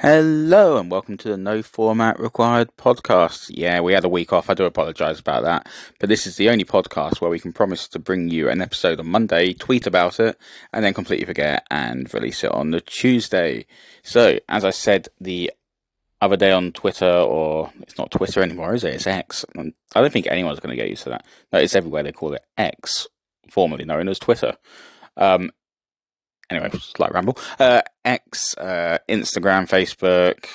Hello and welcome to the No Format Required podcast. Yeah, we had a week off. I do apologise about that. But this is the only podcast where we can promise to bring you an episode on Monday, tweet about it, and then completely forget and release it on the Tuesday. So, as I said the other day on Twitter, or it's not Twitter anymore, is it? It's X. I don't think anyone's going to get used to that. No, it's everywhere they call it X, formerly known as Twitter. Um, anyway, slight ramble. Uh, X, uh, Instagram, Facebook.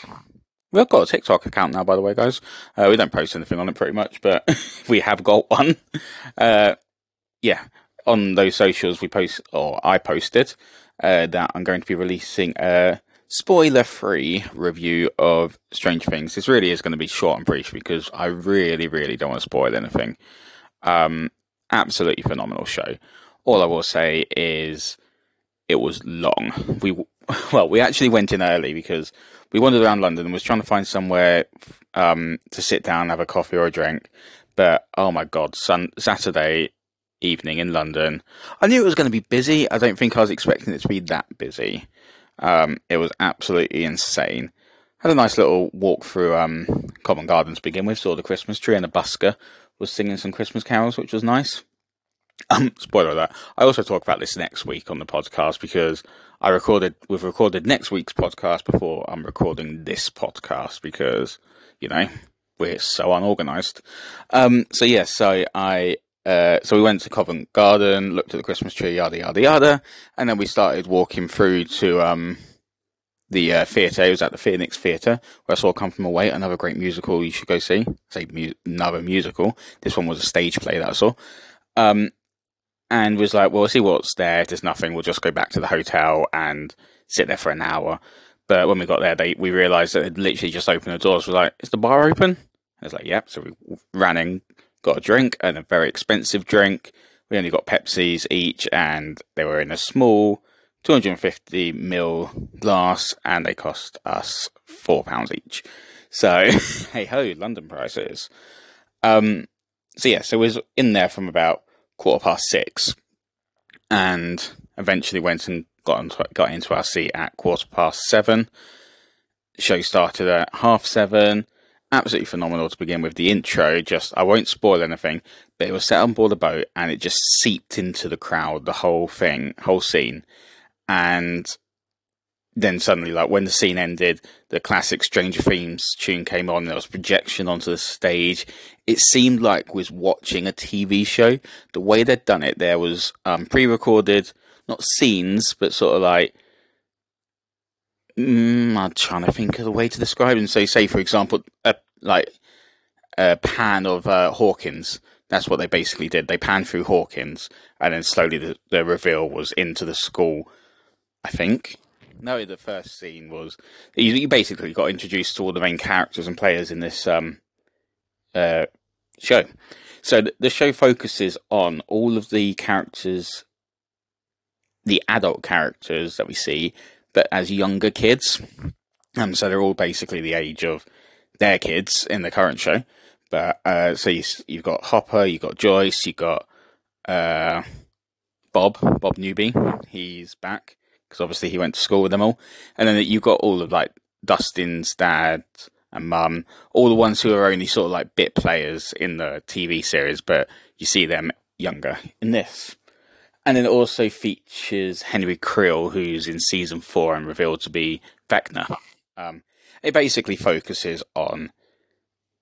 We've got a TikTok account now, by the way, guys. Uh, we don't post anything on it pretty much, but we have got one. Uh, yeah, on those socials, we post, or I posted, uh, that I'm going to be releasing a spoiler free review of Stranger Things. This really is going to be short and brief because I really, really don't want to spoil anything. Um, absolutely phenomenal show. All I will say is it was long. We well, we actually went in early because we wandered around London and was trying to find somewhere um, to sit down, have a coffee or a drink. But oh my god, sun, Saturday evening in London, I knew it was going to be busy. I don't think I was expecting it to be that busy. Um, it was absolutely insane. Had a nice little walk through um, Covent Garden to begin with. Saw the Christmas tree and a busker was singing some Christmas carols, which was nice. Um, spoiler that. I also talk about this next week on the podcast because I recorded, we've recorded next week's podcast before I'm recording this podcast because, you know, we're so unorganized. Um, so yeah, so I, uh, so we went to Covent Garden, looked at the Christmas tree, yada, yada, yada. And then we started walking through to, um, the uh, theatre. It was at the Phoenix Theatre where I saw Come From Away, another great musical you should go see. Say mu- another musical. This one was a stage play that I saw. Um, and was like, well, we'll see what's there. If there's nothing, we'll just go back to the hotel and sit there for an hour. But when we got there, they we realised that they'd literally just opened the doors. We're like, is the bar open? I was like, yep. So we ran in, got a drink and a very expensive drink. We only got Pepsis each, and they were in a small 250 ml glass, and they cost us four pounds each. So, hey ho, London prices. Um, so yeah, so we was in there from about quarter past six, and eventually went and got into, got into our seat at quarter past seven. Show started at half seven. Absolutely phenomenal to begin with. The intro, just I won't spoil anything, but it was set on board a boat and it just seeped into the crowd, the whole thing, whole scene, and then suddenly, like when the scene ended, the classic Stranger Things tune came on. There was projection onto the stage. It seemed like was watching a TV show. The way they'd done it, there was um, pre-recorded, not scenes, but sort of like. Mm, I'm trying to think of the way to describe it. So, say for example, a like a pan of uh, Hawkins. That's what they basically did. They panned through Hawkins, and then slowly the, the reveal was into the school. I think no, the first scene was you, you, basically got introduced to all the main characters and players in this um, uh, show. So the, the show focuses on all of the characters, the adult characters that we see, but as younger kids. Um, so they're all basically the age of their kids in the current show. But uh, so you, you've got Hopper, you've got Joyce, you've got uh, Bob, Bob Newby. He's back because obviously he went to school with them all. And then you've got all of like Dustin's dad and mum, all the ones who are only sort of like bit players in the TV series, but you see them younger in this. And then it also features Henry Creel, who's in season four and revealed to be Vecna. Um, it basically focuses on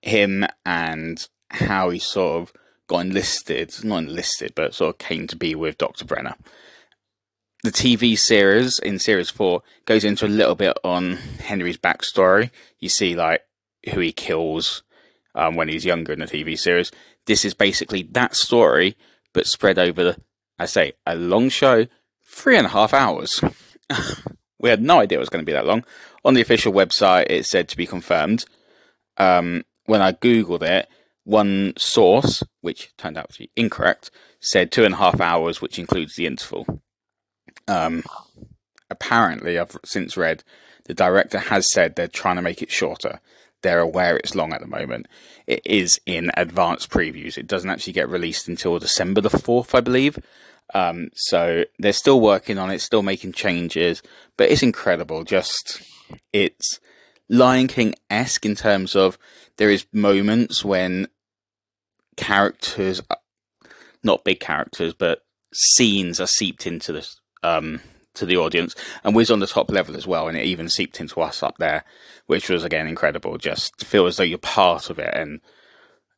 him and how he sort of got enlisted, not enlisted, but sort of came to be with Dr. Brenner the TV series in series four goes into a little bit on Henry's backstory. You see, like, who he kills um, when he's younger in the TV series. This is basically that story, but spread over, the, I say, a long show, three and a half hours. we had no idea it was going to be that long. On the official website, it said to be confirmed. Um, when I Googled it, one source, which turned out to be incorrect, said two and a half hours, which includes the interval. Um, apparently, I've since read the director has said they're trying to make it shorter. They're aware it's long at the moment. It is in advanced previews. It doesn't actually get released until December the 4th, I believe. Um, so they're still working on it, still making changes, but it's incredible. Just, it's Lion King esque in terms of there is moments when characters, not big characters, but scenes are seeped into the um to the audience, and was on the top level as well, and it even seeped into us up there, which was again incredible. Just feel as though you're part of it, and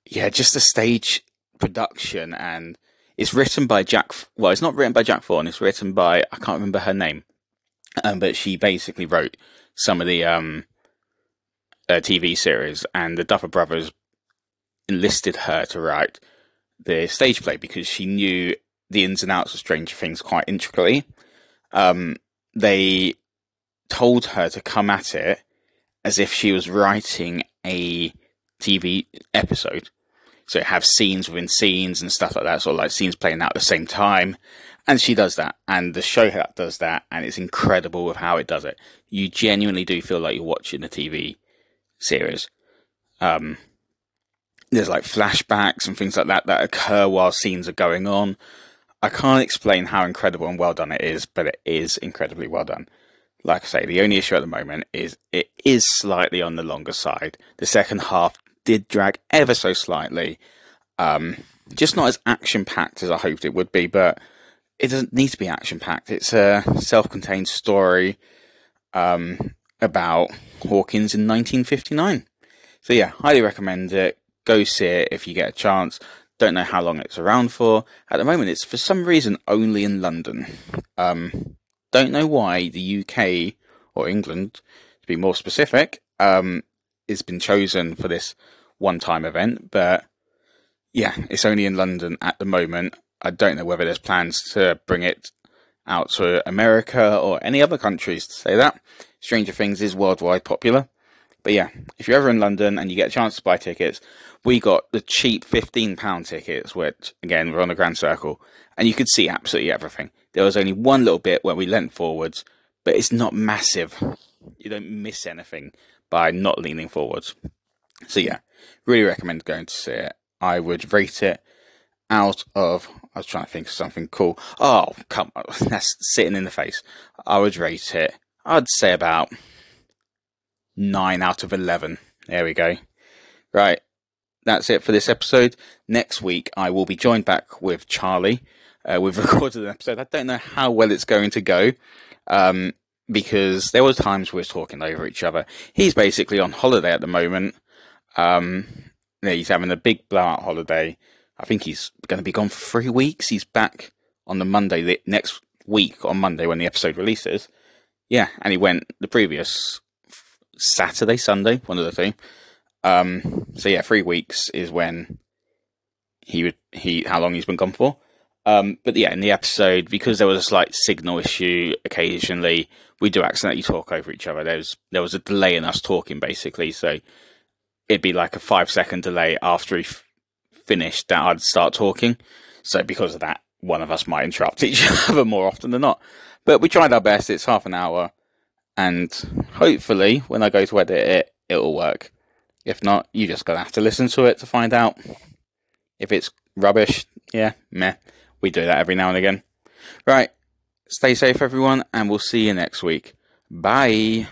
yeah, just the stage production and it's written by Jack. Well, it's not written by Jack Thorne. It's written by I can't remember her name, um, but she basically wrote some of the um, uh, TV series, and the Duffer Brothers enlisted her to write the stage play because she knew the ins and outs of Stranger Things quite intricately. Um, they told her to come at it as if she was writing a TV episode. So have scenes within scenes and stuff like that, sort of like scenes playing out at the same time. And she does that, and the show does that, and it's incredible with how it does it. You genuinely do feel like you're watching a TV series. Um, there's like flashbacks and things like that that occur while scenes are going on. I can't explain how incredible and well done it is, but it is incredibly well done. Like I say, the only issue at the moment is it is slightly on the longer side. The second half did drag ever so slightly. Um, just not as action packed as I hoped it would be, but it doesn't need to be action packed. It's a self contained story um, about Hawkins in 1959. So, yeah, highly recommend it. Go see it if you get a chance. Don't know how long it's around for. At the moment, it's for some reason only in London. Um, don't know why the UK or England, to be more specific, um, has been chosen for this one time event, but yeah, it's only in London at the moment. I don't know whether there's plans to bring it out to America or any other countries to say that. Stranger Things is worldwide popular. But yeah, if you're ever in London and you get a chance to buy tickets, we got the cheap £15 tickets, which again, we're on the Grand Circle, and you could see absolutely everything. There was only one little bit where we leant forwards, but it's not massive. You don't miss anything by not leaning forwards. So yeah, really recommend going to see it. I would rate it out of. I was trying to think of something cool. Oh, come on, that's sitting in the face. I would rate it. I'd say about nine out of eleven. There we go. Right, that's it for this episode. Next week, I will be joined back with Charlie. Uh, we've recorded an episode. I don't know how well it's going to go. Um, because there were times we were talking over each other. He's basically on holiday at the moment. Um, he's having a big blowout holiday. I think he's going to be gone for three weeks. He's back on the Monday next week on Monday when the episode releases. Yeah, and he went the previous Saturday, Sunday, one of the two. Um, so yeah, three weeks is when he would he how long he's been gone for. Um, but yeah, in the episode, because there was a slight signal issue occasionally, we do accidentally talk over each other. There was there was a delay in us talking basically, so it'd be like a five second delay after he f- finished that I'd start talking. So because of that, one of us might interrupt each other more often than not. But we tried our best. It's half an hour, and hopefully, when I go to edit it, it'll work. If not, you're just gonna have to listen to it to find out. If it's rubbish, yeah, meh. We do that every now and again. Right. Stay safe, everyone, and we'll see you next week. Bye.